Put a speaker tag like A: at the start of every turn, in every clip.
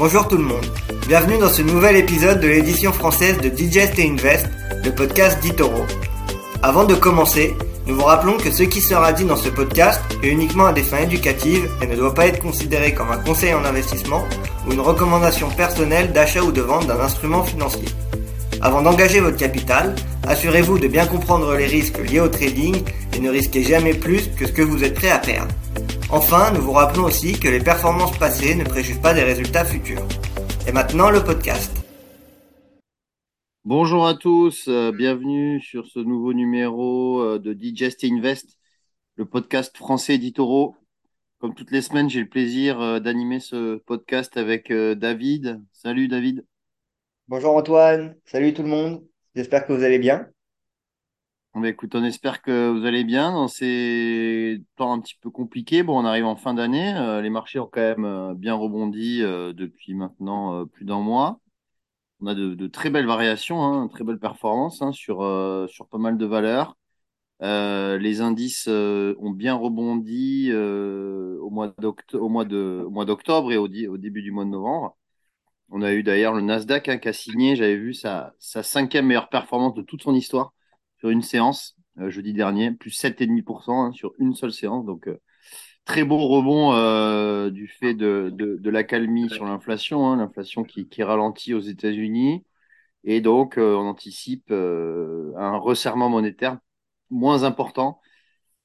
A: Bonjour tout le monde, bienvenue dans ce nouvel épisode de l'édition française de Digest et Invest, le podcast d'Itoro. Avant de commencer, nous vous rappelons que ce qui sera dit dans ce podcast est uniquement à des fins éducatives et ne doit pas être considéré comme un conseil en investissement ou une recommandation personnelle d'achat ou de vente d'un instrument financier. Avant d'engager votre capital, assurez-vous de bien comprendre les risques liés au trading et ne risquez jamais plus que ce que vous êtes prêt à perdre. Enfin, nous vous rappelons aussi que les performances passées ne préjugent pas des résultats futurs. Et maintenant, le podcast.
B: Bonjour à tous, euh, bienvenue sur ce nouveau numéro euh, de Digest Invest, le podcast français d'Itoro. Comme toutes les semaines, j'ai le plaisir euh, d'animer ce podcast avec David. Salut David.
A: Bonjour Antoine, salut tout le monde, j'espère que vous allez bien.
B: Bah, écoute, on espère que vous allez bien dans ces temps un petit peu compliqués. Bon, on arrive en fin d'année, euh, les marchés ont quand même euh, bien rebondi euh, depuis maintenant plus d'un mois. On a de, très belles variations, hein, très belles performances hein, sur, sur pas mal de valeurs. les indices ont bien rebondi au mois d'octobre, et au, début du mois de novembre. On a eu d'ailleurs le Nasdaq hein, qui a signé, j'avais vu sa cinquième meilleure performance de toute son histoire sur une séance euh, jeudi dernier, plus 7,5% hein, sur une seule séance. Donc, euh, très beau rebond euh, du fait de, de, de l'accalmie sur l'inflation, hein, l'inflation qui, qui, ralentit aux États-Unis. Et donc, on anticipe un resserrement monétaire moins important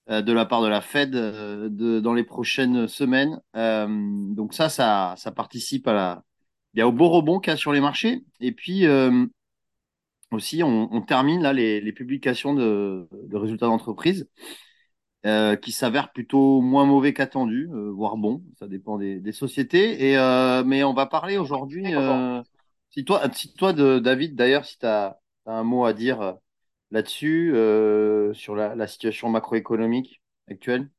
B: de la part de la Fed dans les prochaines semaines. donc ça, ça, participe à au beau rebond qu'il y a sur les marchés. Et puis aussi, on, termine là les, publications de, résultats d'entreprise euh, qui s'avèrent plutôt moins mauvais qu'attendu, euh, voire bon, ça dépend des, sociétés. Et, mais on va parler aujourd'hui. si toi, si toi de, David, d'ailleurs, si tu as, un mot à dire là-dessus, sur la situation macroéconomique actuelle?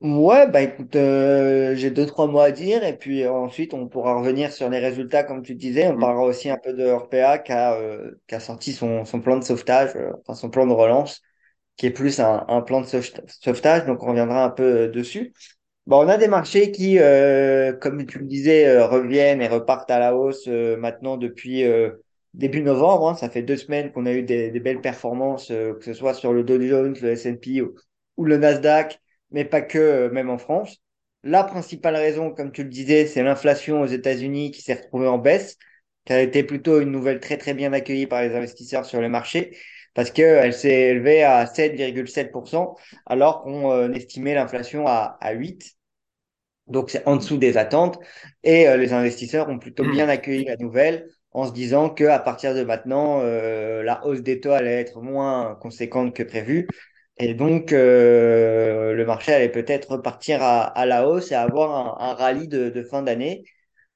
A: Ouais, bah écoute, euh, j'ai deux, trois mots à dire et puis euh, ensuite on pourra revenir sur les résultats comme tu disais. On mm. parlera aussi un peu de Orpea qui a, euh, qui a sorti son, son plan de sauvetage, enfin son plan de relance, qui est plus un, un plan de sauvetage, donc on reviendra un peu dessus. Bon, on a des marchés qui, comme tu le disais, reviennent et repartent à la hausse maintenant depuis début novembre. Hein. Ça fait deux semaines qu'on a eu des, des belles performances, que ce soit sur le Dow Jones, le S&P ou le Nasdaq mais pas que, euh, même en France. La principale raison, comme tu le disais, c'est l'inflation aux États-Unis qui s'est retrouvée en baisse, qui a été plutôt une nouvelle très très bien accueillie par les investisseurs sur les marchés, parce qu'elle s'est élevée à 7,7%, alors qu'on euh, estimait l'inflation à, à 8%. Donc c'est en dessous des attentes, et euh, les investisseurs ont plutôt bien accueilli la nouvelle en se disant que à partir de maintenant, la hausse des taux allait être moins conséquente que prévu et donc, euh, le marché allait peut-être repartir à, à, la hausse et avoir un, un rallye de, de fin d'année.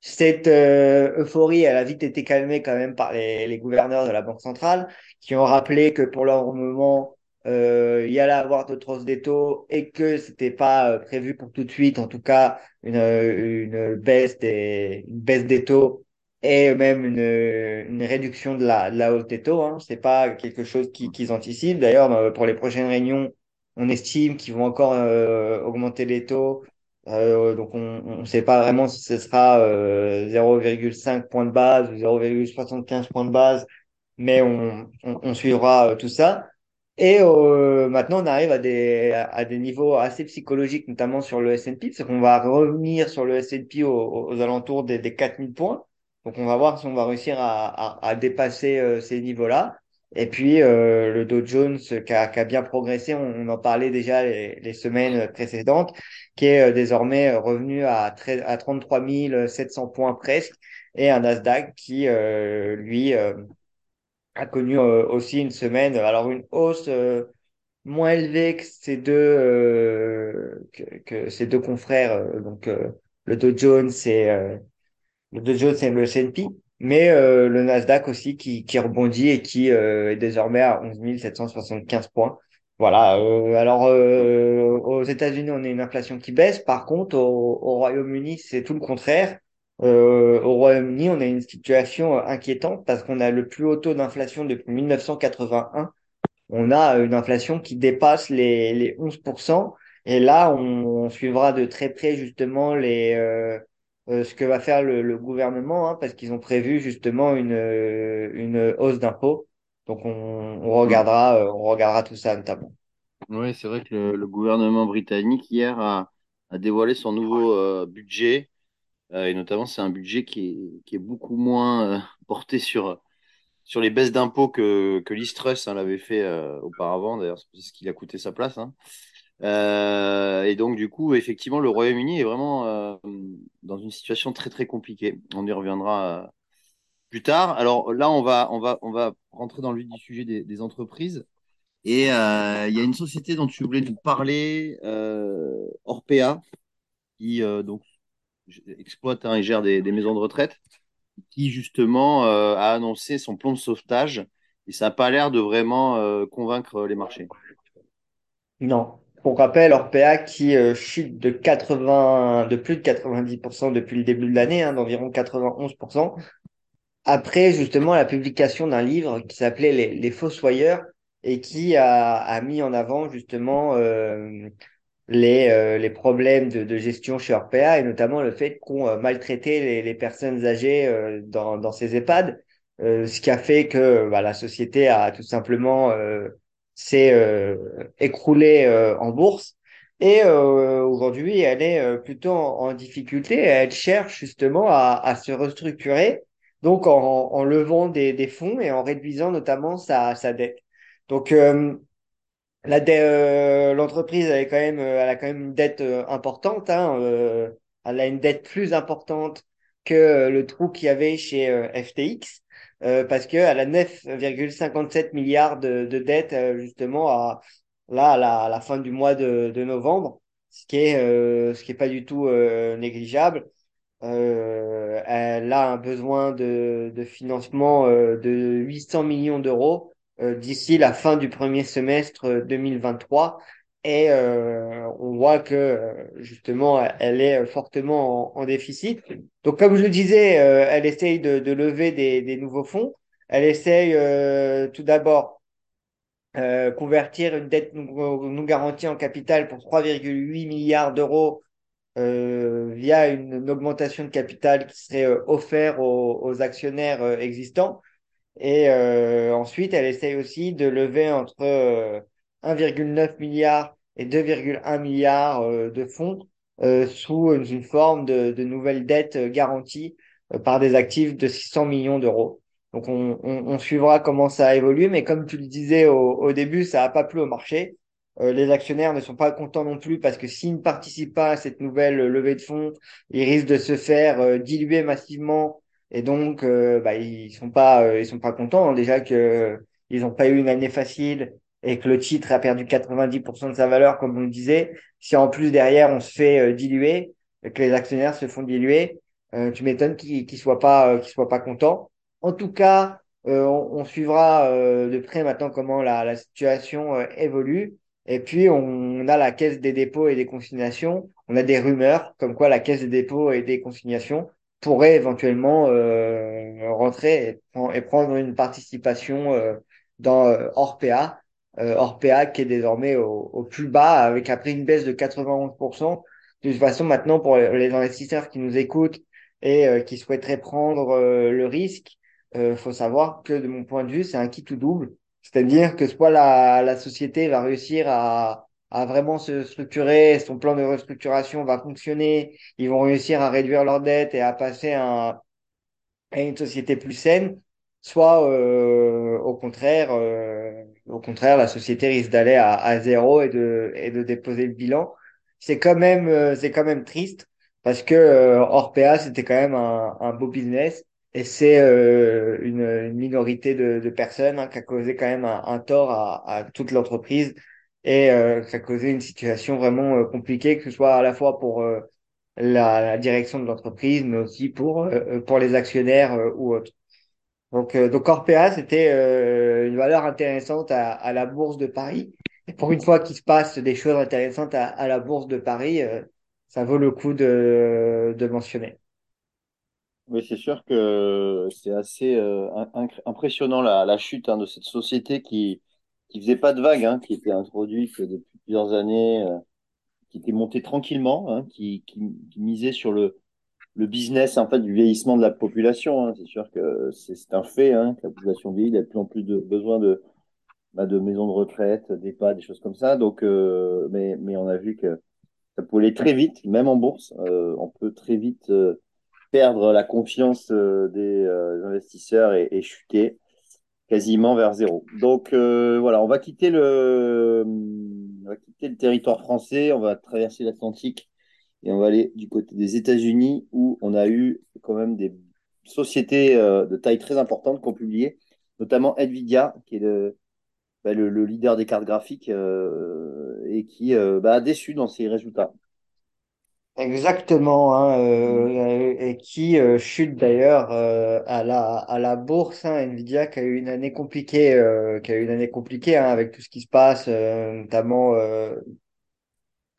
A: Cette euh, euphorie, elle a vite été calmée quand même par les, les, gouverneurs de la Banque centrale, qui ont rappelé que pour leur moment, euh, il y allait avoir d'autres hausses des taux et que c'était pas euh, prévu pour tout de suite, en tout cas une, une baisse des une baisse des taux et même une, une réduction de la, de la hausse des taux. Hein. C'est pas quelque chose qu'ils anticipent. D'ailleurs, pour les prochaines réunions, on estime qu'ils vont encore euh, augmenter les taux. Euh, donc, on ne sait pas vraiment si ce sera euh, 0,5 points de base ou 0,75 points de base, mais on, on, on suivra euh, tout ça. Et euh, maintenant, on arrive à des, à des niveaux assez psychologiques, notamment sur le S&P, c'est qu'on va revenir sur le S&P aux, aux, alentours des, des 4000 points. Donc on va voir si on va réussir à, à, dépasser euh, ces niveaux-là. Et puis euh, le Dow Jones qui a, qui a bien progressé, on, en parlait déjà les, semaines précédentes, qui est euh, désormais revenu à, à 33 700 points presque, et un Nasdaq qui, lui, a connu aussi une semaine, alors une hausse moins élevée que ces deux, que, que, deux confrères, donc le Dow Jones et le Dow Jones et le S&P, mais euh, le Nasdaq aussi qui, qui rebondit et qui euh, est désormais à 11 775 points. Voilà. Euh, alors aux États-Unis, on a une inflation qui baisse. Par contre, au, au Royaume-Uni, c'est tout le contraire. au Royaume-Uni, on a une situation inquiétante parce qu'on a le plus haut taux d'inflation depuis 1981. On a une inflation qui dépasse les, les 11%. Et là, on, on suivra de très près justement les euh, ce que va faire le, le gouvernement, hein, parce qu'ils ont prévu justement une, euh, une hausse d'impôts. Donc on, on
B: Mm.
A: regardera, euh, on regardera tout ça notamment.
B: Oui, c'est vrai que le, le gouvernement britannique hier a, a dévoilé son nouveau euh, budget. Euh, et notamment, c'est un budget qui est, qui est beaucoup moins euh, porté sur, sur les baisses d'impôts que, que Liz Truss hein, l'avait fait euh, auparavant. D'ailleurs, c'est ce qui a coûté sa place. hein. Euh, et donc, du coup, effectivement, le Royaume-Uni est vraiment euh, dans une situation très, très compliquée. On y reviendra euh, plus tard. Alors là, on va, on va, on va rentrer dans le vif du sujet des, entreprises. Et il y a une société dont tu voulais nous parler, Orpea, qui donc exploite hein, et gère des, maisons de retraite, qui justement a annoncé son plan de sauvetage. Et ça n'a pas l'air de vraiment convaincre les marchés.
A: Non. Pour rappel, Orpea qui euh, chute de 80, de plus de 90% depuis le début de l'année, hein, d'environ 91%, après justement la publication d'un livre qui s'appelait Les, Les Fossoyeurs et qui a, mis en avant justement euh, les, euh, les problèmes de, gestion chez Orpea et notamment le fait qu'on maltraitait les, personnes âgées dans, ces EHPAD, ce qui a fait que bah, la société a tout simplement s'est euh, écroulée euh, en bourse. Et euh, aujourd'hui, elle est plutôt en, en difficulté. Elle cherche justement à, à se restructurer, donc en, en levant des, des fonds et en réduisant notamment sa, sa dette. Donc, la euh, l'entreprise elle quand même, elle a quand même une dette importante. Hein, euh, elle a une dette plus importante que le trou qu'il y avait chez FTX, euh, parce qu'elle a 9,57 milliards de, de dettes euh, justement à, là à la, à la fin du mois de, de novembre, ce qui est, euh, ce qui est pas du tout euh, négligeable. Euh, elle a un besoin de, de financement de 800 millions d'euros d'ici la fin du premier semestre euh, 2023. Et euh, on voit que euh, justement, elle est fortement en, déficit. Donc, comme je le disais, euh, elle essaye de, lever des, nouveaux fonds. Elle essaye euh, tout d'abord euh, convertir une dette nous, nous garantie en capital pour 3,8 milliards d'euros euh, via une, augmentation de capital qui serait euh, offert aux, aux actionnaires euh, existants. Et euh, ensuite, elle essaye aussi de lever entre euh, 1,9 milliard et 2,1 milliards euh, de fonds euh, sous une, forme de, de nouvelles dettes euh, garanties par des actifs de 600 millions d'euros. Donc, on, on, on suivra comment ça a évolué, mais comme tu le disais au, au début, ça n'a pas plu au marché. Euh, les actionnaires ne sont pas contents non plus parce que s'ils ne participent pas à cette nouvelle levée de fonds, ils risquent de se faire euh, diluer massivement et donc, euh, bah, ils sont pas, ils sont pas contents. hein. Déjà que ils n'ont pas eu une année facile et que le titre a perdu 90% de sa valeur, comme on le disait. Si en plus derrière on se fait euh, diluer, que les actionnaires se font diluer, euh, tu m'étonnes qu'ils qu'ils soient pas, euh, qu'ils soient pas contents. En tout cas, euh, on, suivra euh, de près maintenant comment la, la situation euh, évolue. Et puis, on a la Caisse des dépôts et des consignations. On a des rumeurs comme quoi la Caisse des dépôts et des consignations pourrait éventuellement rentrer et, et prendre une participation dans Orpea. Euh, Orpea qui est désormais au, au plus bas avec après une baisse de 91%. De toute façon, maintenant, pour les investisseurs qui nous écoutent et euh, qui souhaiteraient prendre euh, le risque, euh, faut savoir que de mon point de vue, c'est un qui tout double. C'est-à-dire que soit la, la société va réussir à, à vraiment se structurer, son plan de restructuration va fonctionner, ils vont réussir à réduire leurs dettes et à passer à, à une société plus saine, soit euh, au contraire, euh, au contraire, la société risque d'aller à, zéro et de, et de déposer le bilan. C'est quand même, euh, c'est quand même triste parce que euh, Orpea, c'était quand même un, un beau business et c'est euh, une, une minorité de, de personnes hein, qui a causé quand même un, un tort à, à toute l'entreprise et euh, qui a causé une situation vraiment euh, compliquée, que ce soit à la fois pour euh, la, la direction de l'entreprise, mais aussi pour, euh, pour les actionnaires ou autres. Donc, euh, donc Orpea, c'était euh, une valeur intéressante à, la Bourse de Paris. Et pour une fois qu'il se passe des choses intéressantes à, la Bourse de Paris, euh, ça vaut le coup de, mentionner.
B: Oui, c'est sûr que c'est assez euh, impressionnant la, chute hein, de cette société qui qui faisait pas de vagues, hein, qui était introduite depuis plusieurs années, qui était montée tranquillement, hein, qui, qui misait sur le le business en fait du vieillissement de la population. hein. C'est sûr que c'est un fait hein, que la population vieillit, il a de plus en plus de besoin de, bah, de maisons de retraite, d'EHPAD, des choses comme ça. Donc, euh, mais, mais on a vu que ça pouvait aller très vite, même en bourse. Euh, on peut très vite euh, perdre la confiance euh, des euh, investisseurs et, et chuter quasiment vers zéro. Donc euh, voilà, on va quitter le, on va quitter le territoire français, on va traverser l'Atlantique et on va aller du côté des États-Unis où on a eu quand même des sociétés euh, de taille très importante qui ont publié, notamment Nvidia, qui est le, bah, le, le leader des cartes graphiques euh, et qui euh, bah, a déçu dans ses résultats.
A: Exactement, hein, et qui chute d'ailleurs à la à la bourse, hein, Nvidia qui a eu une année compliquée, qui a eu une année compliquée hein, avec tout ce qui se passe, notamment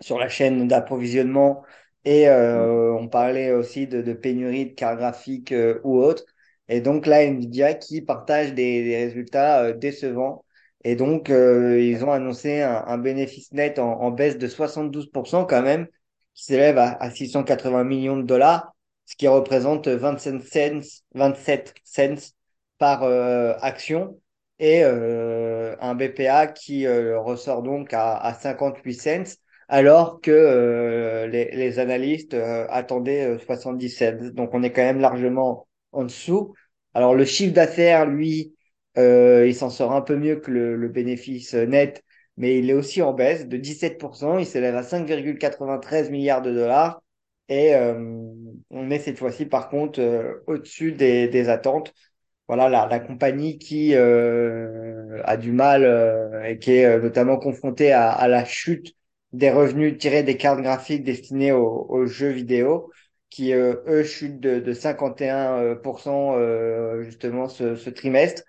A: sur la chaîne d'approvisionnement et euh, on parlait aussi de, de pénurie de cartes graphiques euh, ou autres. Et donc là, Nvidia qui partage des, des résultats euh, décevants. Et donc, euh, ils ont annoncé un, un bénéfice net en, en baisse de 72% quand même, qui s'élève à, à 680 millions de dollars, ce qui représente 27 cents, 27 cents par euh, action. Et euh, un BPA qui euh, ressort donc à, à 58 cents alors que euh, les, les analystes euh, attendaient euh, 77. Donc on est quand même largement en dessous. Alors le chiffre d'affaires, lui, euh, il s'en sort un peu mieux que le, le bénéfice net, mais il est aussi en baisse de 17%. Il s'élève à 5,93 milliards de dollars. Et euh, on est cette fois-ci, par contre, euh, au-dessus des, des attentes voilà la, la compagnie qui euh, a du mal euh, et qui est euh, notamment confrontée à, à la chute des revenus tirés des cartes graphiques destinées aux, aux jeux vidéo, qui euh, eux chutent de, de 51% euh, justement ce, ce trimestre.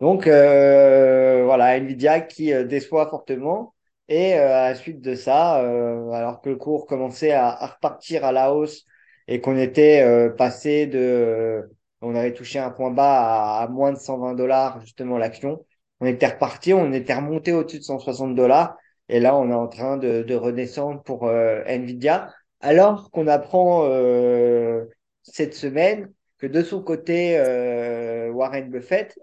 A: Donc euh, voilà, Nvidia qui euh, déçoit fortement. Et euh, à la suite de ça, alors que le cours commençait à, à repartir à la hausse et qu'on était passé de, on avait touché un point bas à, à moins de 120 dollars justement l'action, on était reparti, on était remonté au-dessus de 160 dollars. Et là, on est en train de, de redescendre pour euh, Nvidia, alors qu'on apprend euh, cette semaine que de son côté, euh, Warren Buffett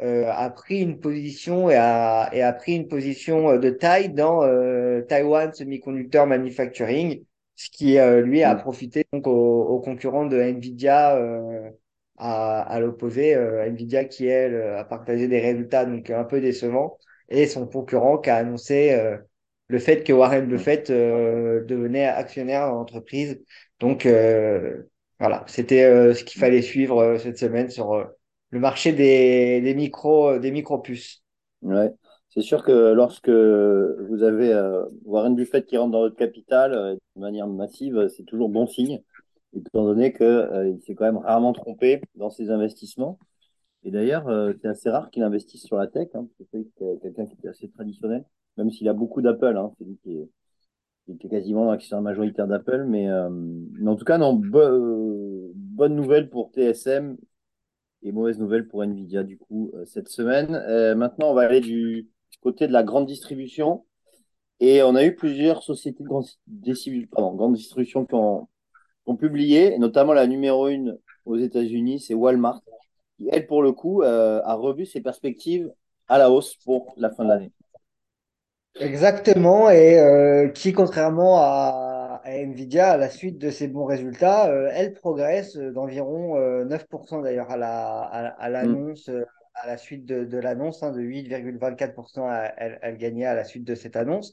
A: euh, a pris une position et a, et a pris une position euh, de taille dans euh, Taiwan Semiconductor Manufacturing, ce qui euh, lui a
B: Mm.
A: profité donc aux, aux concurrents de Nvidia euh, à, à l'opposé, euh, Nvidia qui elle a partagé des résultats donc un peu décevants et son concurrent qui a annoncé euh, le fait que Warren Buffett euh, devenait actionnaire dans l'entreprise. Donc euh, voilà, c'était euh, ce qu'il fallait suivre cette semaine sur le marché des, des micros, des micro-puces.
B: Ouais. C'est sûr que lorsque vous avez Warren Buffett qui rentre dans votre capital de manière massive, c'est toujours bon signe, étant donné que, euh, il s'est quand même rarement trompé dans ses investissements. Et d'ailleurs, c'est assez rare qu'il investisse sur la tech, hein, parce que c'est quelqu'un qui est assez traditionnel, même s'il a beaucoup d'Apple, hein, c'est lui qui est, qui était quasiment dans l'actionnaire majoritaire d'Apple, mais, euh, mais en tout cas, non, euh, bonne nouvelle pour TSM et mauvaise nouvelle pour Nvidia, du coup, euh, cette semaine. Euh, maintenant, on va aller du côté de la grande distribution. Et on a eu plusieurs sociétés de grande, pardon, distribution qui ont, qui ont publié, notamment la numéro une aux États-Unis, c'est Walmart, qui, elle, pour le coup, a revu ses perspectives à la hausse pour la fin de l'année.
A: Exactement, et euh, qui, contrairement à, à Nvidia, à la suite de ses bons résultats, euh, elle progresse d'environ euh, 9% d'ailleurs à la, à, à
B: Mm.
A: l'annonce, euh, à la suite de, de l'annonce, hein, de 8,24%, elle, elle elle gagnait à la suite de cette annonce.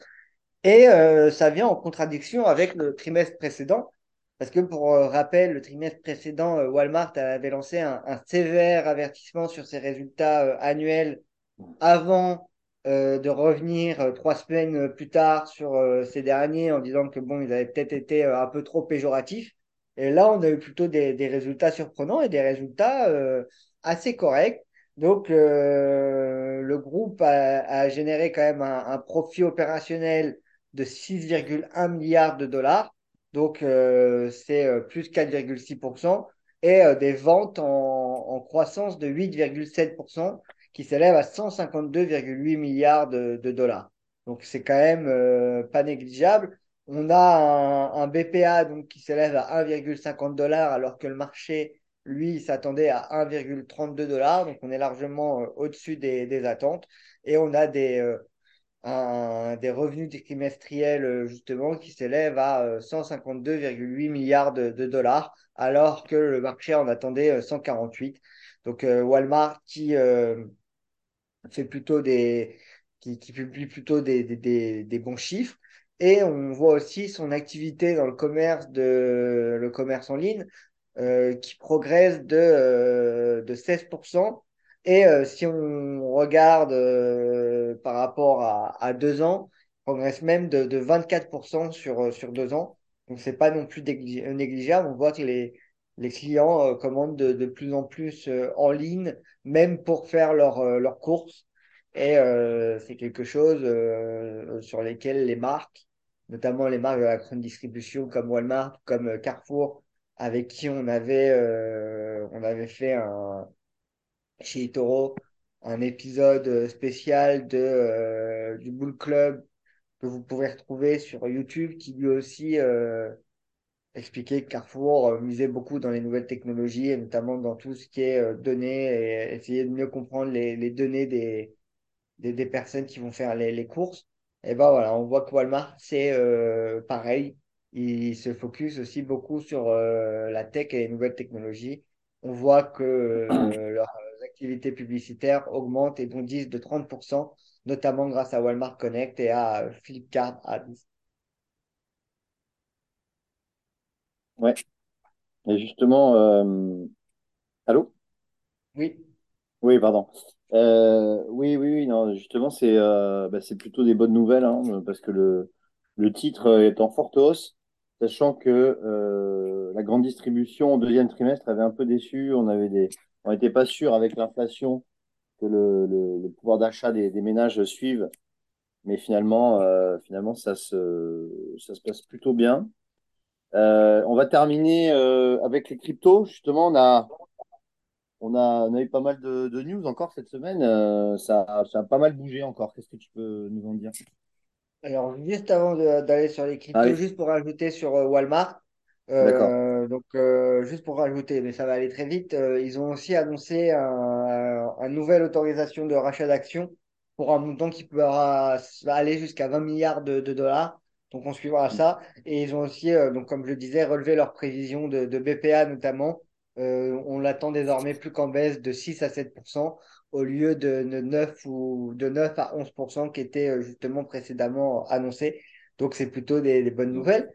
A: Et euh, ça vient en contradiction avec le trimestre précédent, parce que pour euh, rappel, le trimestre précédent, euh, Walmart avait lancé un, un sévère avertissement sur ses résultats euh, annuels avant euh, de revenir euh, trois semaines euh, plus tard sur ces derniers en disant que bon, ils avaient peut-être été un peu trop péjoratifs. Et là, on a eu plutôt des, résultats surprenants et des résultats assez corrects. Donc, le groupe a, généré quand même un, profit opérationnel de 6,1 milliards de dollars. Donc, c'est plus 4,6% et des ventes en, en croissance de 8,7% qui s'élève à 152,8 milliards de, dollars. Donc c'est quand même euh, pas négligeable. On a un, BPA donc, qui s'élève à 1,50 dollars alors que le marché, lui, s'attendait à 1,32 dollars. Donc on est largement euh, au-dessus des, attentes. Et on a des, euh, des revenus trimestriels justement qui s'élèvent à euh, 152,8 milliards de, dollars alors que le marché en attendait euh, 148. Donc Walmart qui fait plutôt des, qui, qui publie plutôt des, des, des, bons chiffres. Et on voit aussi son activité dans le commerce de le commerce en ligne euh, qui progresse de, euh, de 16%. Et euh, si on regarde euh, par rapport à, à deux ans, on progresse même de, de 24% sur, sur deux ans. Donc, c'est pas non plus négli- négligeable. On voit que les, les clients euh, commandent de, de plus en plus euh, en ligne, même pour faire leur, euh, leurs courses. Et c'est quelque chose sur lesquels les marques, notamment les marques de la grande distribution comme Walmart, comme Carrefour, avec qui on avait, on avait fait un, chez Itoro un épisode spécial de, euh, du Bull Club que vous pouvez retrouver sur YouTube, qui lui aussi euh, expliquait que Carrefour euh, misait beaucoup dans les nouvelles technologies et notamment dans tout ce qui est euh, données et essayer de mieux comprendre les, données des personnes qui vont faire les, courses. Et ben voilà, on voit que Walmart, c'est euh, pareil. Il se focus aussi beaucoup sur la tech et les nouvelles technologies. On voit que leurs activités publicitaires augmentent et bondissent de 30%, notamment grâce à Walmart Connect et à Flipkart Ads.
B: Ouais. Et justement, euh, allô?
A: Oui,
B: Oui, pardon. Euh, oui, oui, oui, non, justement, c'est euh, bah, c'est plutôt des bonnes nouvelles, hein, parce que le, le titre est en forte hausse, sachant que euh, la grande distribution au deuxième trimestre avait un peu déçu. On avait des, on n'était pas sûr avec l'inflation que le, le, le pouvoir d'achat des, des ménages suive, mais finalement, euh, finalement, ça se, ça se passe plutôt bien. Euh, on va terminer euh, avec les cryptos. Justement, on a on a, on a eu pas mal de, de news encore cette semaine. Euh, ça, ça a pas mal bougé encore. Qu'est-ce que tu peux nous en dire?
A: Alors, juste avant de- d'aller sur les
B: Ah
A: cryptos,
B: oui,
A: juste pour rajouter sur euh, Walmart,
B: d'accord.
A: euh, donc euh, juste pour rajouter, mais ça va aller très vite, euh, ils ont aussi annoncé un, un nouvelle autorisation de rachat d'actions pour un montant qui va aller jusqu'à 20 milliards de, de dollars. Donc, on suivra ça. Et ils ont aussi, euh, donc, comme je le disais, relevé leurs prévisions de, BPA notamment. Euh, on l'attend désormais plus qu'en baisse de 6 à 7% au lieu de, de 9 ou de 9 à 11% qui était euh, justement précédemment annoncé. Donc c'est plutôt des, bonnes nouvelles.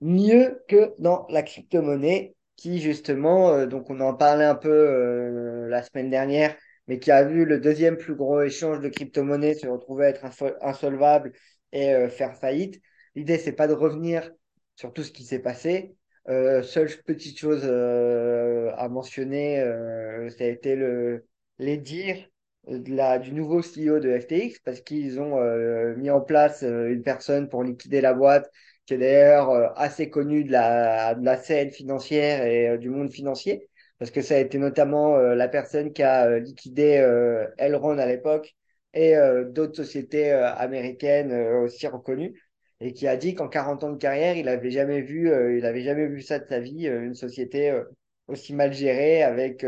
A: Mieux que dans la crypto-monnaie qui justement, donc on en parlait un peu la semaine dernière, mais qui a vu le deuxième plus gros échange de crypto-monnaie se retrouver être info- insolvable et euh, faire faillite. L'idée, c'est pas de revenir sur tout ce qui s'est passé. Euh, seule petite chose euh, à mentionner, euh, ça a été le, les dires du nouveau CEO de FTX parce qu'ils ont mis en place une personne pour liquider la boîte qui est d'ailleurs assez connue de la, de la scène financière et du monde financier parce que ça a été notamment la personne qui a liquidé Elrond à l'époque et euh, d'autres sociétés euh, américaines euh, aussi reconnues et qui a dit qu'en 40 ans de carrière, il avait jamais vu, jamais vu ça de sa vie, une société aussi mal gérée avec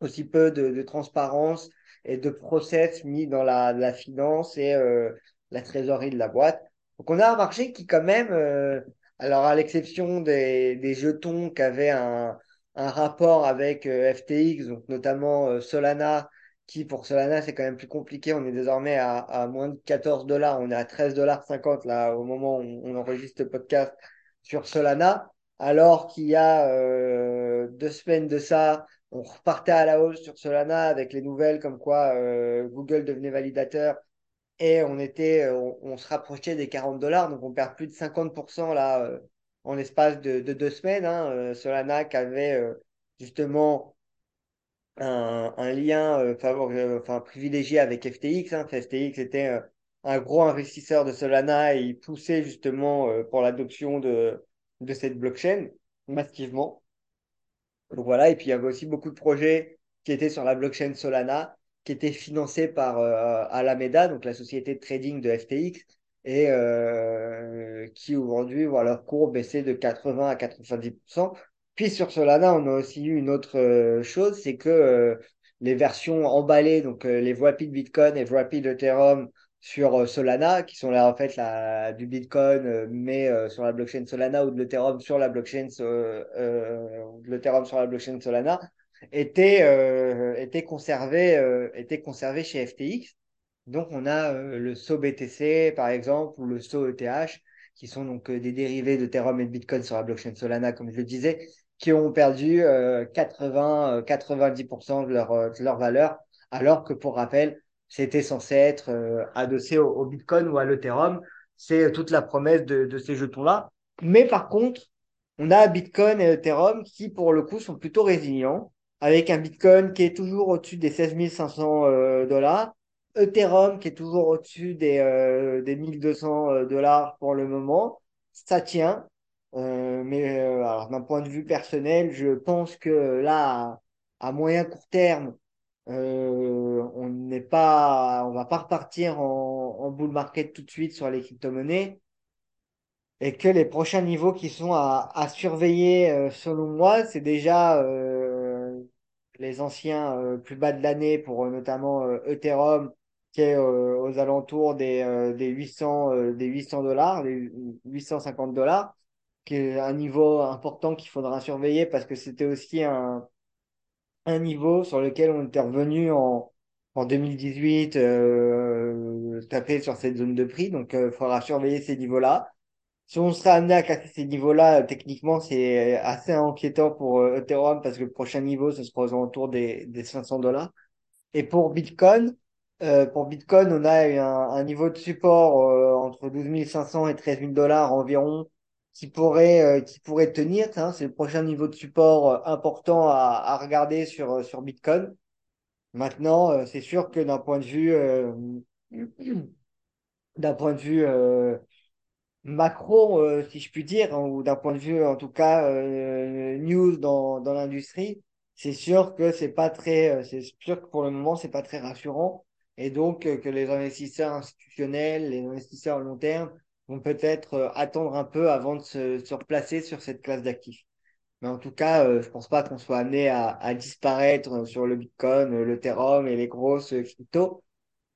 A: aussi peu de, transparence et de process mis dans la, la finance et la trésorerie de la boîte. Donc on a un marché qui quand même, alors à l'exception des, jetons qui avaient un, rapport avec FTX, donc notamment Solana, qui pour Solana c'est quand même plus compliqué, on est désormais à, moins de 14 dollars, on est à 13 dollars 50 là au moment où on enregistre le podcast sur Solana, alors qu'il y a euh, deux semaines de ça, on repartait à la hausse sur Solana avec les nouvelles comme quoi euh, Google devenait validateur et on était, euh, on, se rapprochait des 40 dollars, donc on perd plus de 50% là en l'espace de, de deux semaines. Hein, Solana qui avait justement un, lien euh, favor- euh, enfin, privilégié avec FTX. Hein. FTX était euh, un gros investisseur de Solana et il poussait justement pour l'adoption de, de cette blockchain massivement. Donc voilà, et puis il y avait aussi beaucoup de projets qui étaient sur la blockchain Solana, qui étaient financés par Alameda, donc la société de trading de FTX. et euh, qui aujourd'hui voient leur cours baisser de 80 à 90%. Puis sur Solana, on a aussi eu une autre euh, chose, c'est que euh, les versions emballées, donc euh, les Rapid Bitcoin et Rapid Ethereum sur Solana, qui sont là en fait du Bitcoin, mais sur la blockchain Solana ou de l'Ethereum sur la blockchain, de Solana, étaient, étaient conservés, chez FTX. Donc, on a le SO BTC, par exemple, ou le SO ETH, qui sont donc des dérivés d'Ethereum et de Bitcoin sur la blockchain Solana, comme je le disais, qui ont perdu euh, 80, euh, 90% de leur, euh, de leur valeur, alors que pour rappel, c'était censé être euh, adossé au, au Bitcoin ou à l'Ethereum. C'est toute la promesse de, de ces jetons-là. Mais par contre, on a Bitcoin et Ethereum qui, pour le coup, sont plutôt résilients, avec un Bitcoin qui est toujours au-dessus des 16 500 euh, dollars Ethereum qui est toujours au-dessus des, euh, des 1200 euh, dollars pour le moment, ça tient. Euh, mais euh, d'un point de vue personnel, je pense que là, à, moyen court terme, euh, on n'est pas, on va pas repartir en, bull market tout de suite sur les crypto-monnaies et que les prochains niveaux qui sont à, surveiller, selon moi, c'est déjà les anciens plus bas de l'année pour notamment Ethereum qui est aux alentours des, des 800 euh, des 800 dollars, des 850 dollars, un niveau important qu'il faudra surveiller parce que c'était aussi un, un niveau sur lequel on était revenu en, en 2018, euh, taper sur cette zone de prix. Donc, il faudra surveiller ces niveaux-là. Si on serait amené à casser ces niveaux-là, euh, techniquement, c'est assez inquiétant pour euh, Ethereum parce que le prochain niveau, ce sera aux alentours des, des 500 dollars. Et pour Bitcoin, euh, pour Bitcoin, on a un, un niveau de support euh, entre 12 500 et 13 000 dollars environ qui pourrait, euh, qui pourrait tenir. hein. C'est le prochain niveau de support euh, important à, à regarder sur, euh, sur Bitcoin. Maintenant, c'est sûr que d'un point de vue, d'un point de vue macro, si je puis dire, hein, ou d'un point de vue, en tout cas, news dans, dans l'industrie, c'est sûr que c'est pas très, c'est sûr que pour le moment, c'est pas très rassurant. Et donc, que les investisseurs institutionnels, les investisseurs à long terme, vont peut-être euh, attendre un peu avant de se, replacer sur cette classe d'actifs. Mais en tout cas, euh, je pense pas qu'on soit amené à, disparaître sur le Bitcoin, euh, l'Ethereum et les grosses euh, cryptos.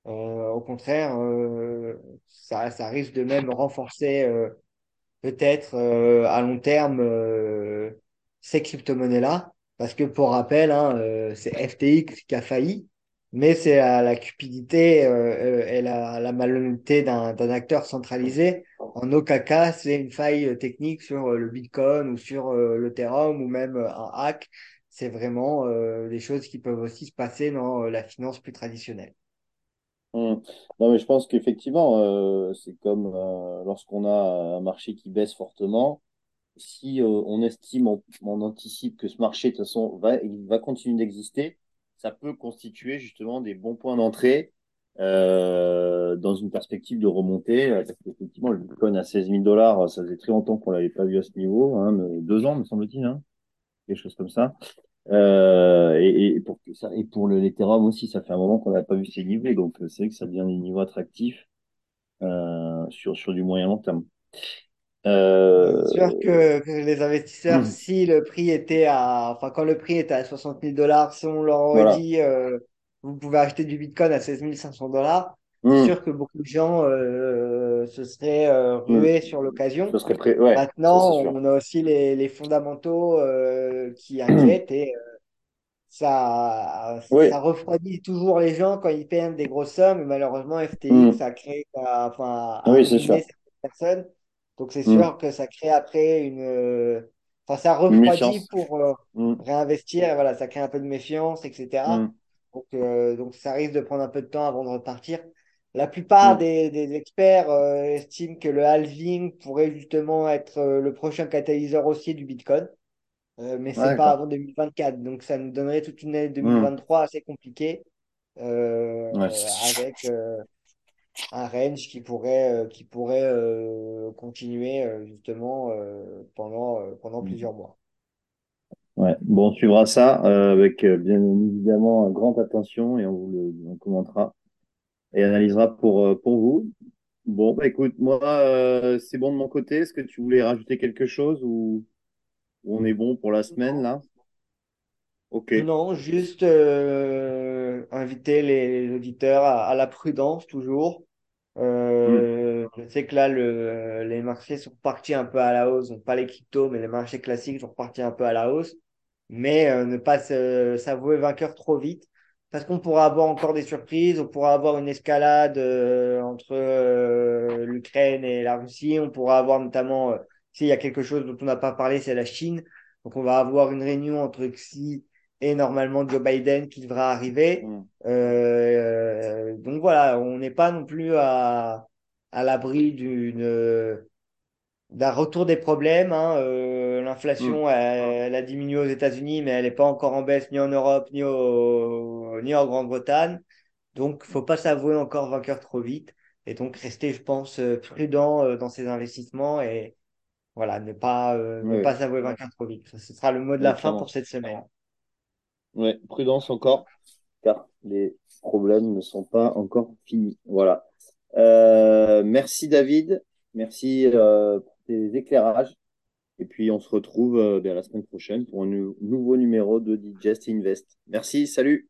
A: Euh, au contraire, euh, ça, risque de même renforcer euh, peut-être euh, à long terme euh, ces crypto-monnaies-là. Parce que pour rappel, hein, euh, c'est FTX qui a failli, mais c'est la, la cupidité euh, euh, et la, la malhonnêteté d'un acteur centralisé. En aucun cas, c'est une faille technique sur euh, le Bitcoin ou sur euh, l'Ethereum ou même euh, un hack. C'est vraiment euh, des choses qui peuvent aussi se passer dans la finance plus traditionnelle.
B: Hum. Non, mais je pense qu'effectivement, c'est comme lorsqu'on a un marché qui baisse fortement. Si on estime, on, on anticipe que ce marché, de toute façon, va, il va continuer d'exister, ça peut constituer justement des bons points d'entrée euh, dans une perspective de remontée. euh, Parce qu'effectivement, le Bitcoin à 16 000 dollars, ça faisait très longtemps qu'on l'avait pas vu à ce niveau, hein, deux ans, me semble-t-il, hein, quelque chose comme ça. Euh, ça, et pour le l'Ethereum aussi, ça fait un moment qu'on n'a pas vu ces niveaux, donc c'est vrai que ça devient des niveaux attractifs sur sur du moyen long terme.
A: C'est
B: Euh,
A: sûr que, que les investisseurs,
B: hum,
A: si le prix était à, enfin, quand le prix était à 60 000 dollars, si on leur aurait
B: voilà.
A: dit, euh, vous pouvez acheter du Bitcoin à 16 500 dollars, c'est
B: Hum,
A: sûr que beaucoup de gens, euh, se seraient, euh,
B: hum.
A: rués sur l'occasion.
B: Ouais, c'est
A: Maintenant, on a aussi les, les fondamentaux, euh, qui inquiètent et ça,
B: Oui,
A: ça refroidit toujours les gens quand ils perdent des grosses sommes. Et malheureusement, FTX a créé, enfin, a
B: Oui, c'est
A: ruiné
B: sûr.
A: certaines personnes. Donc, c'est
B: Hum.
A: sûr que ça crée après une, euh, enfin, ça refroidit pour euh,
B: Hum,
A: réinvestir. Et voilà, ça crée un peu de méfiance, etc.
B: hum,
A: Donc, euh, donc, ça risque de prendre un peu de temps avant de repartir. La plupart des, des experts euh, estiment que le halving pourrait justement être euh, le prochain catalyseur haussier du Bitcoin. Euh, mais c'est pas
B: d'accord.
A: avant 2024. Donc, ça nous donnerait toute une année
B: Hum.
A: 2023 assez compliquée
B: Ouais,
A: euh, avec euh, un range qui pourrait, euh, qui pourrait euh, continuer euh, justement euh, pendant, euh, pendant
B: sûr.
A: plusieurs mois.
B: Ouais, bon, on suivra ça euh, avec euh, bien évidemment grande attention et on vous le on commentera et analysera pour, euh, pour vous. Bon, bah écoute, moi, euh, c'est bon de mon côté. Est-ce que tu voulais rajouter quelque chose ou, ou on est bon pour la semaine là? Ok.
A: Non, juste euh, inviter les, les auditeurs à, à la prudence toujours.
B: Hmm.
A: Euh, je sais que là, le, les marchés sont partis un peu à la hausse, donc pas les cryptos, mais les marchés classiques sont repartis un peu à la hausse. Mais euh, ne pas s'avouer vainqueur trop vite, parce qu'on pourra avoir encore des surprises, on pourra avoir une escalade euh, entre euh, l'Ukraine et la Russie, on pourra avoir notamment, euh, s'il y a quelque chose dont on n'a pas parlé, c'est la Chine. Donc on va avoir une réunion entre Xi et normalement Joe Biden qui devra arriver.
B: Hmm.
A: Euh, donc voilà, on n'est pas non plus à, à l'abri d'une d'un retour des problèmes. hein. Euh, l'inflation, elle, elle a diminué aux États-Unis, mais elle n'est pas encore en baisse ni en Europe, ni, au, ni en Grande-Bretagne. Donc, faut pas s'avouer encore vainqueur trop vite. Et donc, rester, je pense, euh, prudent dans ses investissements et voilà, ne pas, euh, ne pas s'avouer vainqueur trop vite. Ce sera le mot de la fin pour cette semaine.
B: Ouais, prudence encore, car les problèmes ne sont pas encore finis. Voilà. Euh, merci David, merci euh, pour tes éclairages. Et puis on se retrouve euh, ben, la semaine prochaine pour un nou- nouveau numéro de Digest Invest. Merci, salut.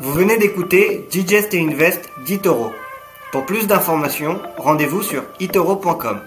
A: Vous venez d'écouter Digest Invest d'Itoro. Pour plus d'informations, rendez-vous sur itoro.com.